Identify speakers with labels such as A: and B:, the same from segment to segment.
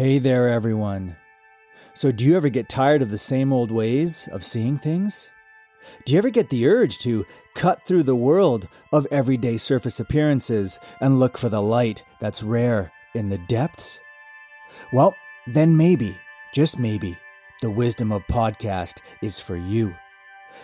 A: Hey there, everyone. So, do you ever get tired of the same old ways of seeing things? Do you ever get the urge to cut through the world of everyday surface appearances and look for the light that's rare in the depths? Well, then maybe, just maybe, the Wisdom of Podcast is for you.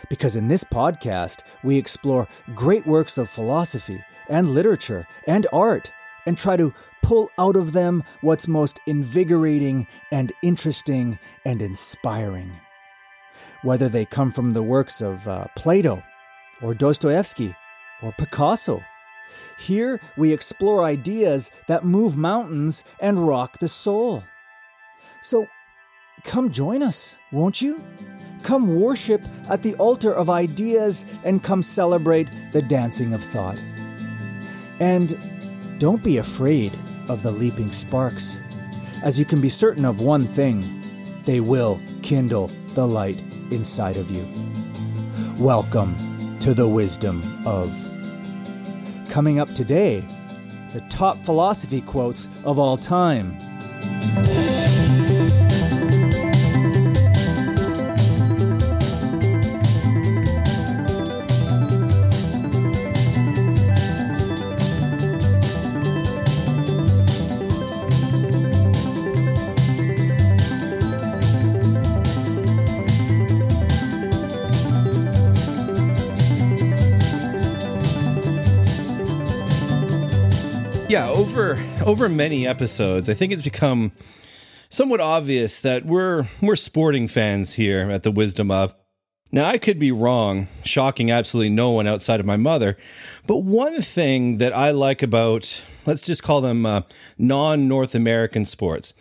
A: Because in this podcast, we explore great works of philosophy and literature and art and try to pull out of them what's most invigorating and interesting and inspiring. Whether they come from the works of uh, Plato or Dostoevsky or Picasso. Here we explore ideas that move mountains and rock the soul. So come join us, won't you? Come worship at the altar of ideas and come celebrate the dancing of thought. And don't be afraid of the leaping sparks, as you can be certain of one thing they will kindle the light inside of you. Welcome to the wisdom of. Coming up today, the top philosophy quotes of all time.
B: Over over many episodes, I think it's become somewhat obvious that we're we're sporting fans here at the Wisdom of. Now, I could be wrong, shocking absolutely no one outside of my mother, but one thing that I like about, let's just call them uh, non North American sports,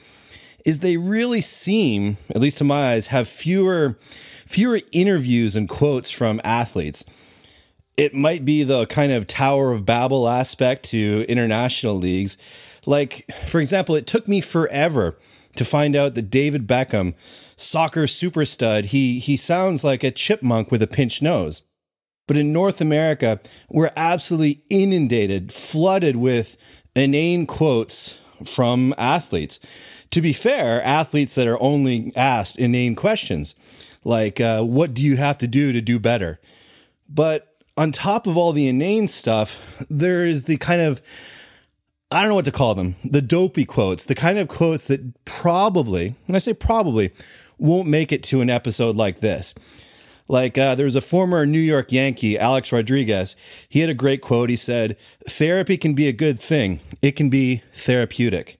B: is they really seem, at least to my eyes, have fewer fewer interviews and quotes from athletes it might be the kind of Tower of Babel aspect to international leagues. Like, for example, it took me forever to find out that David Beckham, soccer super stud, he, he sounds like a chipmunk with a pinched nose. But in North America, we're absolutely inundated, flooded with inane quotes from athletes. To be fair, athletes that are only asked inane questions, like, uh, what do you have to do to do better? But on top of all the inane stuff, there is the kind of I don't know what to call them, the dopey quotes, the kind of quotes that probably, when I say probably, won't make it to an episode like this. Like uh, there was a former New York Yankee, Alex Rodriguez. He had a great quote. He said, "Therapy can be a good thing. It can be therapeutic."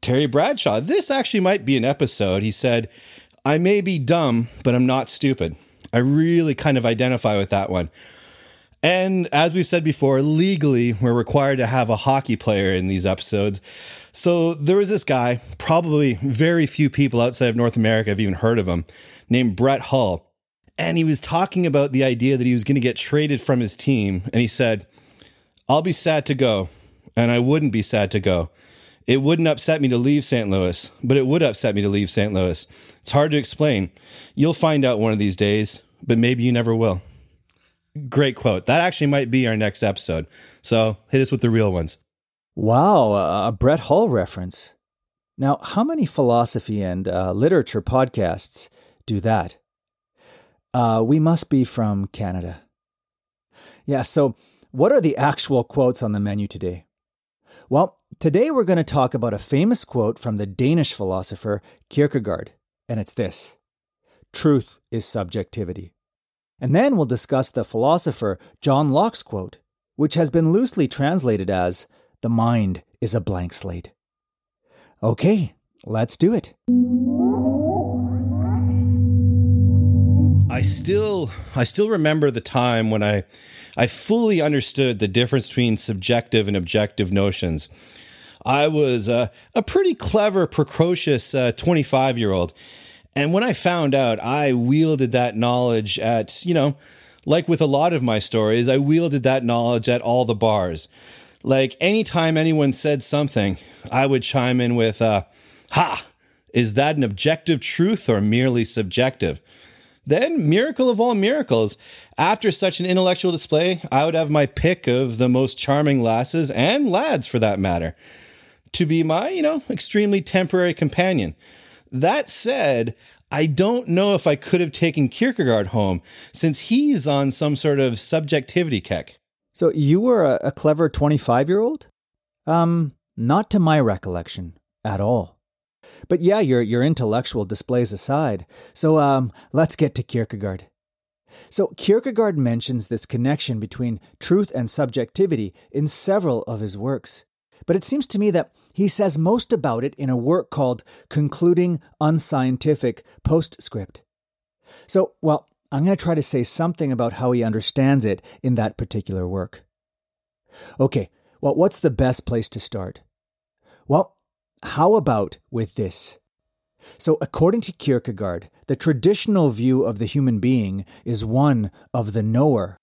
B: Terry Bradshaw. This actually might be an episode. He said, "I may be dumb, but I'm not stupid." I really kind of identify with that one. And as we said before, legally, we're required to have a hockey player in these episodes. So there was this guy, probably very few people outside of North America have even heard of him, named Brett Hull. And he was talking about the idea that he was going to get traded from his team. And he said, I'll be sad to go, and I wouldn't be sad to go. It wouldn't upset me to leave St. Louis, but it would upset me to leave St. Louis. It's hard to explain. You'll find out one of these days, but maybe you never will. Great quote. That actually might be our next episode. So hit us with the real ones.
A: Wow, a Brett Hull reference. Now, how many philosophy and uh, literature podcasts do that? Uh, we must be from Canada. Yeah, so what are the actual quotes on the menu today? Well, Today we're going to talk about a famous quote from the Danish philosopher Kierkegaard, and it's this Truth is subjectivity. And then we'll discuss the philosopher John Locke's quote, which has been loosely translated as The mind is a blank slate. Okay, let's do it.
B: I still I still remember the time when I I fully understood the difference between subjective and objective notions. I was a, a pretty clever, precocious 25 uh, year old. And when I found out, I wielded that knowledge at, you know, like with a lot of my stories, I wielded that knowledge at all the bars. Like anytime anyone said something, I would chime in with, uh, ha, is that an objective truth or merely subjective? Then, miracle of all miracles, after such an intellectual display, I would have my pick of the most charming lasses and lads for that matter. To be my, you know, extremely temporary companion. That said, I don't know if I could have taken Kierkegaard home since he's on some sort of subjectivity kick.
A: So you were a, a clever 25 year old? Um, not to my recollection at all. But yeah, your, your intellectual displays aside. So, um, let's get to Kierkegaard. So Kierkegaard mentions this connection between truth and subjectivity in several of his works. But it seems to me that he says most about it in a work called Concluding Unscientific Postscript. So, well, I'm going to try to say something about how he understands it in that particular work. Okay, well, what's the best place to start? Well, how about with this? So, according to Kierkegaard, the traditional view of the human being is one of the knower.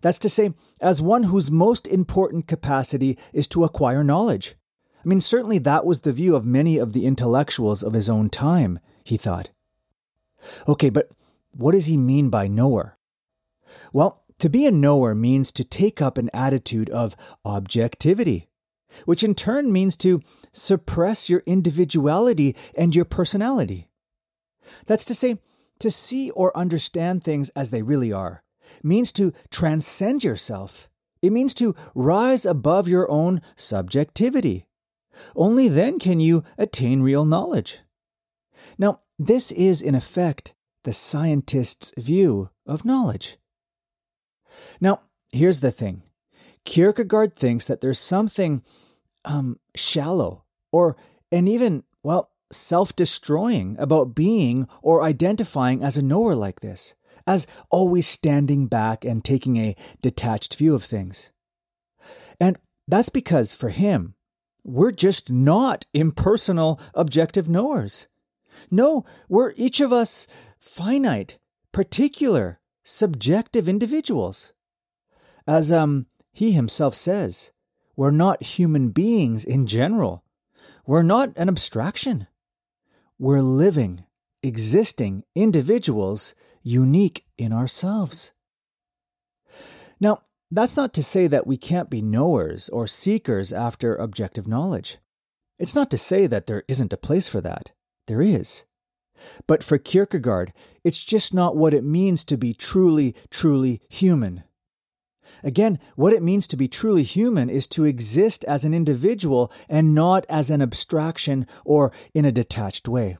A: That's to say, as one whose most important capacity is to acquire knowledge. I mean, certainly that was the view of many of the intellectuals of his own time, he thought. Okay, but what does he mean by knower? Well, to be a knower means to take up an attitude of objectivity, which in turn means to suppress your individuality and your personality. That's to say, to see or understand things as they really are, means to transcend yourself. It means to rise above your own subjectivity. Only then can you attain real knowledge. Now, this is, in effect, the scientist's view of knowledge. Now, here's the thing Kierkegaard thinks that there's something um, shallow or, and even, well, self destroying about being or identifying as a knower like this as always standing back and taking a detached view of things. And that's because for him, we're just not impersonal, objective knowers. No, we're each of us finite, particular, subjective individuals. As um, he himself says, we're not human beings in general. We're not an abstraction. We're living, existing individuals unique in ourselves. Now, that's not to say that we can't be knowers or seekers after objective knowledge. It's not to say that there isn't a place for that. There is. But for Kierkegaard, it's just not what it means to be truly, truly human. Again, what it means to be truly human is to exist as an individual and not as an abstraction or in a detached way.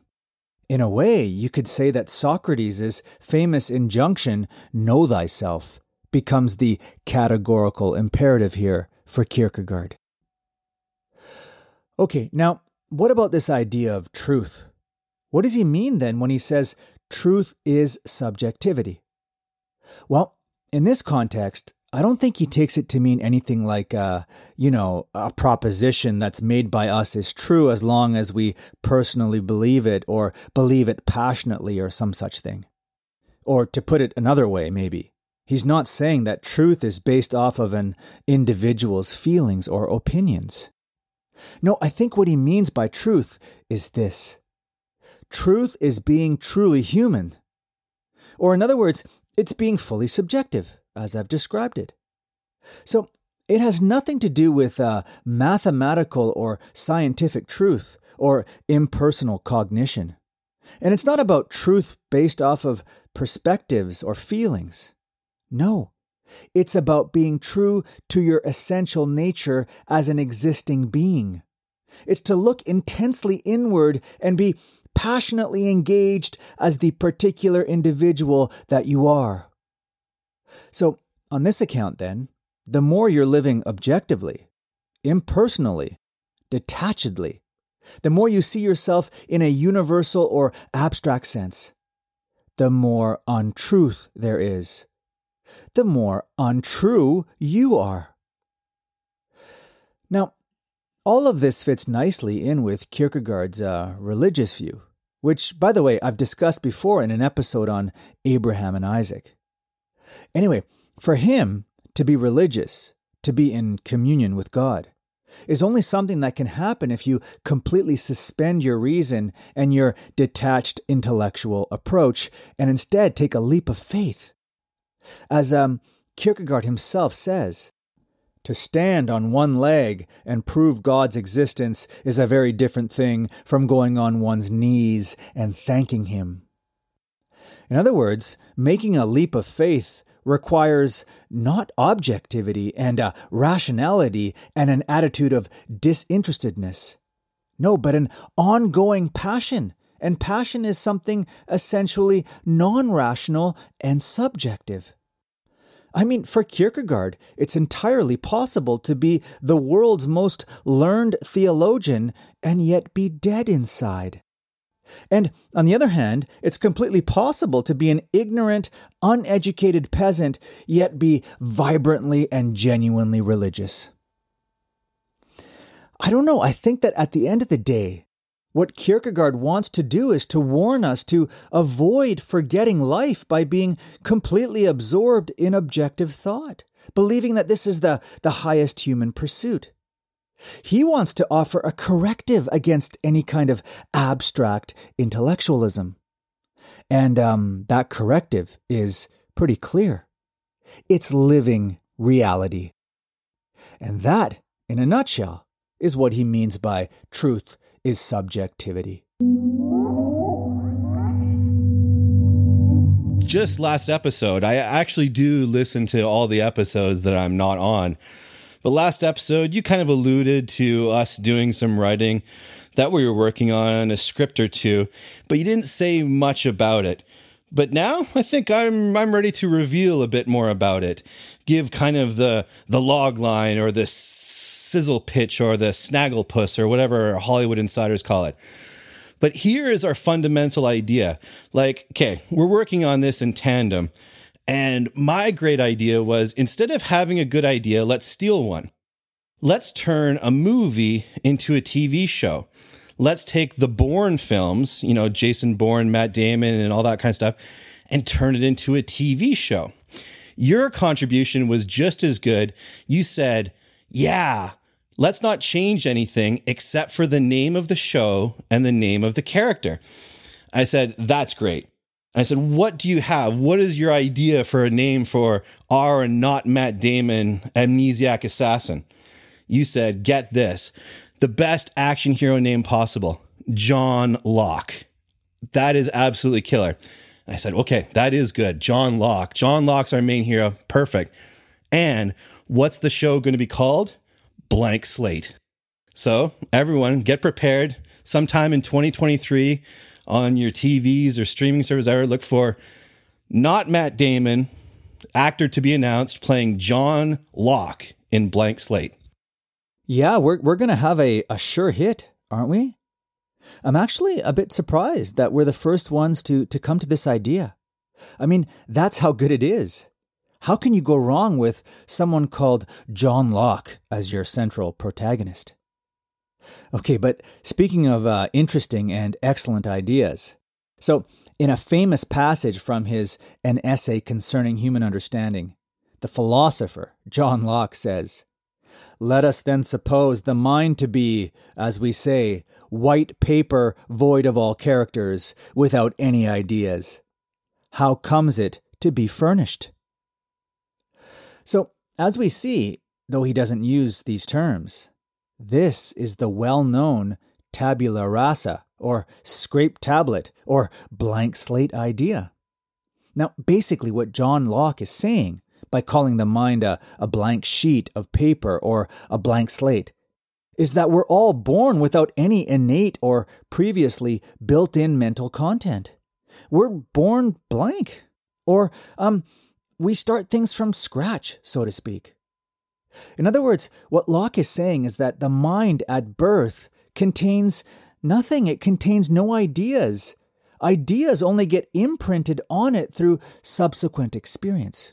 A: In a way, you could say that Socrates' famous injunction, know thyself, becomes the categorical imperative here for Kierkegaard. Okay, now, what about this idea of truth? What does he mean then when he says truth is subjectivity? Well, in this context, I don't think he takes it to mean anything like, uh, you know, a proposition that's made by us is true as long as we personally believe it or believe it passionately or some such thing. Or to put it another way, maybe, he's not saying that truth is based off of an individual's feelings or opinions. No, I think what he means by truth is this truth is being truly human. Or, in other words, it's being fully subjective as I've described it. So, it has nothing to do with uh, mathematical or scientific truth or impersonal cognition. And it's not about truth based off of perspectives or feelings. No, it's about being true to your essential nature as an existing being. It's to look intensely inward and be passionately engaged as the particular individual that you are. So, on this account, then, the more you're living objectively, impersonally, detachedly, the more you see yourself in a universal or abstract sense, the more untruth there is, the more untrue you are. Now, all of this fits nicely in with Kierkegaard's uh, religious view, which, by the way, I've discussed before in an episode on Abraham and Isaac. Anyway, for him, to be religious, to be in communion with God, is only something that can happen if you completely suspend your reason and your detached intellectual approach and instead take a leap of faith. As um, Kierkegaard himself says, To stand on one leg and prove God's existence is a very different thing from going on one's knees and thanking Him. In other words, making a leap of faith requires not objectivity and a rationality and an attitude of disinterestedness. No, but an ongoing passion. And passion is something essentially non rational and subjective. I mean, for Kierkegaard, it's entirely possible to be the world's most learned theologian and yet be dead inside. And on the other hand, it's completely possible to be an ignorant, uneducated peasant, yet be vibrantly and genuinely religious. I don't know. I think that at the end of the day, what Kierkegaard wants to do is to warn us to avoid forgetting life by being completely absorbed in objective thought, believing that this is the, the highest human pursuit. He wants to offer a corrective against any kind of abstract intellectualism. And um, that corrective is pretty clear it's living reality. And that, in a nutshell, is what he means by truth is subjectivity.
B: Just last episode, I actually do listen to all the episodes that I'm not on. But last episode, you kind of alluded to us doing some writing that we were working on, a script or two, but you didn't say much about it. But now I think I'm I'm ready to reveal a bit more about it. Give kind of the the log line or the sizzle pitch or the snagglepuss or whatever Hollywood insiders call it. But here is our fundamental idea. Like, okay, we're working on this in tandem. And my great idea was instead of having a good idea, let's steal one. Let's turn a movie into a TV show. Let's take the Bourne films, you know, Jason Bourne, Matt Damon, and all that kind of stuff, and turn it into a TV show. Your contribution was just as good. You said, yeah, let's not change anything except for the name of the show and the name of the character. I said, that's great. I said, what do you have? What is your idea for a name for our not Matt Damon amnesiac assassin? You said, get this, the best action hero name possible, John Locke. That is absolutely killer. And I said, okay, that is good. John Locke. John Locke's our main hero. Perfect. And what's the show going to be called? blank slate. So, everyone, get prepared. Sometime in 2023 on your TVs or streaming service, ever look for not Matt Damon, actor to be announced, playing John Locke in Blank Slate.
A: Yeah, we're, we're going to have a, a sure hit, aren't we? I'm actually a bit surprised that we're the first ones to, to come to this idea. I mean, that's how good it is. How can you go wrong with someone called John Locke as your central protagonist? Okay, but speaking of uh, interesting and excellent ideas, so in a famous passage from his An Essay Concerning Human Understanding, the philosopher John Locke says, Let us then suppose the mind to be, as we say, white paper void of all characters, without any ideas. How comes it to be furnished? So, as we see, though he doesn't use these terms, this is the well known tabula rasa, or scrape tablet, or blank slate idea. Now, basically, what John Locke is saying by calling the mind a, a blank sheet of paper or a blank slate is that we're all born without any innate or previously built in mental content. We're born blank. Or, um, we start things from scratch, so to speak. In other words, what Locke is saying is that the mind at birth contains nothing, it contains no ideas. Ideas only get imprinted on it through subsequent experience.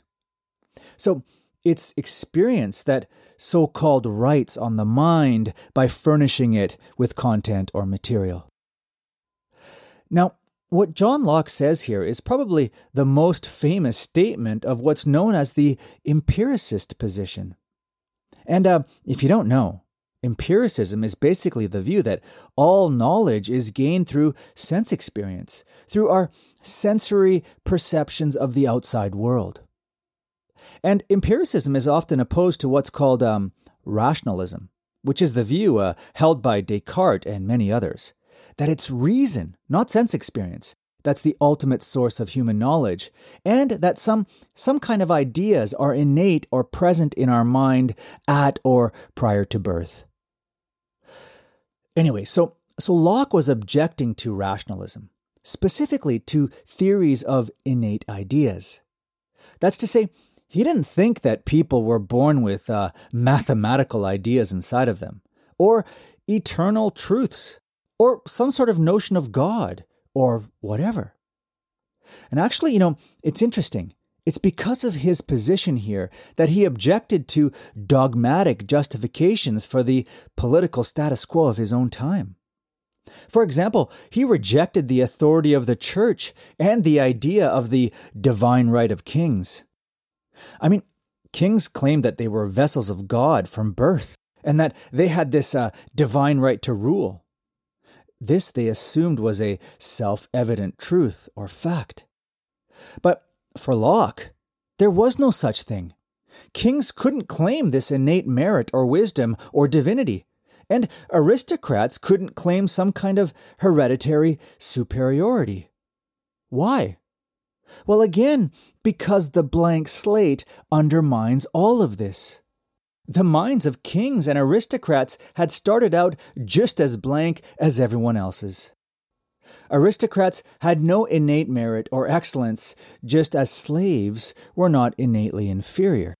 A: So, it's experience that so called writes on the mind by furnishing it with content or material. Now, what John Locke says here is probably the most famous statement of what's known as the empiricist position. And uh, if you don't know, empiricism is basically the view that all knowledge is gained through sense experience, through our sensory perceptions of the outside world. And empiricism is often opposed to what's called um, rationalism, which is the view uh, held by Descartes and many others that it's reason, not sense experience, that's the ultimate source of human knowledge, and that some, some kind of ideas are innate or present in our mind at or prior to birth. Anyway, so, so Locke was objecting to rationalism, specifically to theories of innate ideas. That's to say, he didn't think that people were born with uh, mathematical ideas inside of them, or eternal truths, or some sort of notion of God, or whatever. And actually, you know, it's interesting. It's because of his position here that he objected to dogmatic justifications for the political status quo of his own time. For example, he rejected the authority of the church and the idea of the divine right of kings. I mean, kings claimed that they were vessels of God from birth and that they had this uh, divine right to rule. This they assumed was a self evident truth or fact. But for Locke, there was no such thing. Kings couldn't claim this innate merit or wisdom or divinity, and aristocrats couldn't claim some kind of hereditary superiority. Why? Well, again, because the blank slate undermines all of this. The minds of kings and aristocrats had started out just as blank as everyone else's. Aristocrats had no innate merit or excellence, just as slaves were not innately inferior.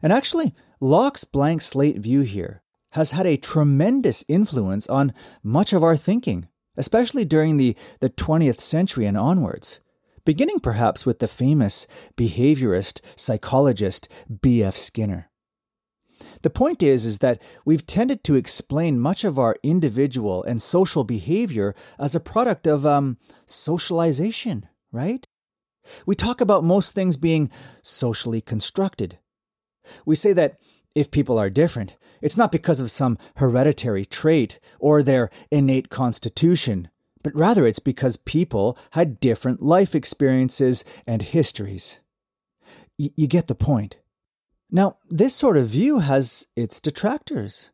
A: And actually, Locke's blank slate view here has had a tremendous influence on much of our thinking, especially during the, the 20th century and onwards beginning perhaps with the famous behaviorist psychologist B.F. Skinner. The point is, is that we've tended to explain much of our individual and social behavior as a product of um, socialization, right? We talk about most things being socially constructed. We say that if people are different, it's not because of some hereditary trait or their innate constitution, but rather it's because people had different life experiences and histories. Y- you get the point. Now, this sort of view has its detractors.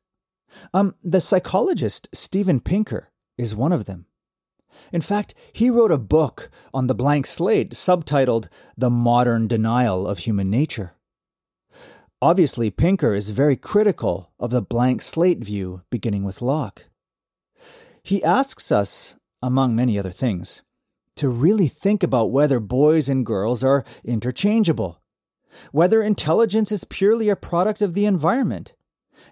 A: Um, the psychologist Steven Pinker is one of them. In fact, he wrote a book on the blank slate subtitled The Modern Denial of Human Nature. Obviously, Pinker is very critical of the blank slate view beginning with Locke. He asks us among many other things, to really think about whether boys and girls are interchangeable, whether intelligence is purely a product of the environment,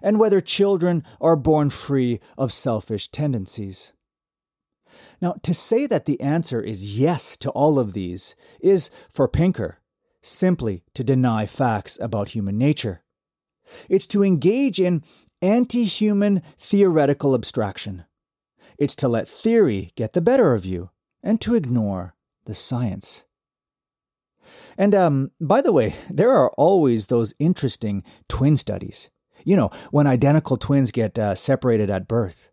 A: and whether children are born free of selfish tendencies. Now, to say that the answer is yes to all of these is, for Pinker, simply to deny facts about human nature. It's to engage in anti human theoretical abstraction. It's to let theory get the better of you and to ignore the science. And um, by the way, there are always those interesting twin studies. You know, when identical twins get uh, separated at birth.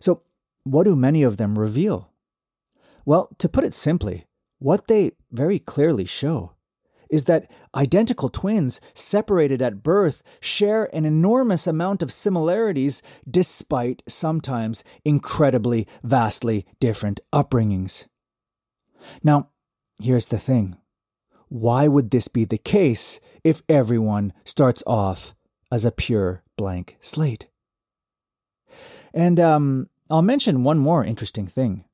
A: So, what do many of them reveal? Well, to put it simply, what they very clearly show is that identical twins separated at birth share an enormous amount of similarities despite sometimes incredibly, vastly different upbringings. Now, here's the thing. Why would this be the case if everyone starts off as a pure blank slate? And um, I'll mention one more interesting thing.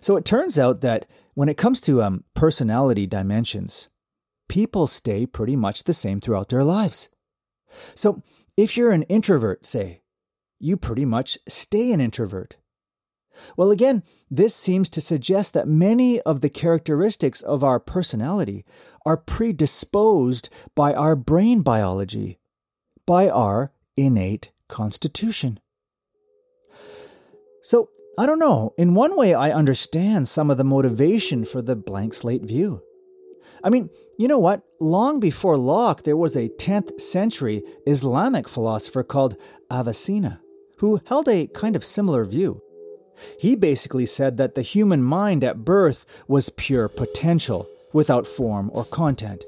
A: So it turns out that when it comes to um, personality dimensions, people stay pretty much the same throughout their lives. So, if you're an introvert, say, you pretty much stay an introvert. Well, again, this seems to suggest that many of the characteristics of our personality are predisposed by our brain biology, by our innate constitution. So, I don't know. In one way, I understand some of the motivation for the blank slate view. I mean, you know what? Long before Locke, there was a 10th century Islamic philosopher called Avicenna, who held a kind of similar view. He basically said that the human mind at birth was pure potential, without form or content.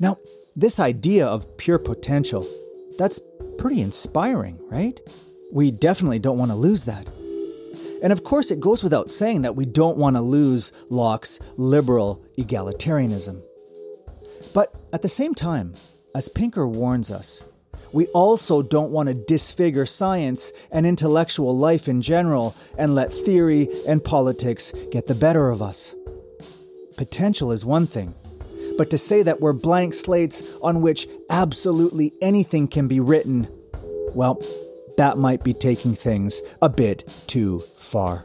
A: Now, this idea of pure potential, that's pretty inspiring, right? We definitely don't want to lose that. And of course, it goes without saying that we don't want to lose Locke's liberal egalitarianism. But at the same time, as Pinker warns us, we also don't want to disfigure science and intellectual life in general and let theory and politics get the better of us. Potential is one thing, but to say that we're blank slates on which absolutely anything can be written, well, that might be taking things a bit too far.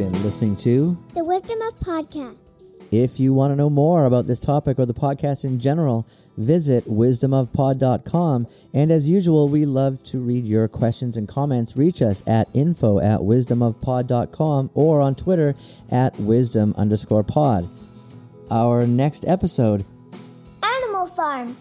C: Been listening to
D: The Wisdom of Podcast.
C: If you want to know more about this topic or the podcast in general, visit wisdomofpod.com. And as usual, we love to read your questions and comments. Reach us at info at wisdomofpod.com or on Twitter at wisdom underscore pod. Our next episode
D: Animal Farm.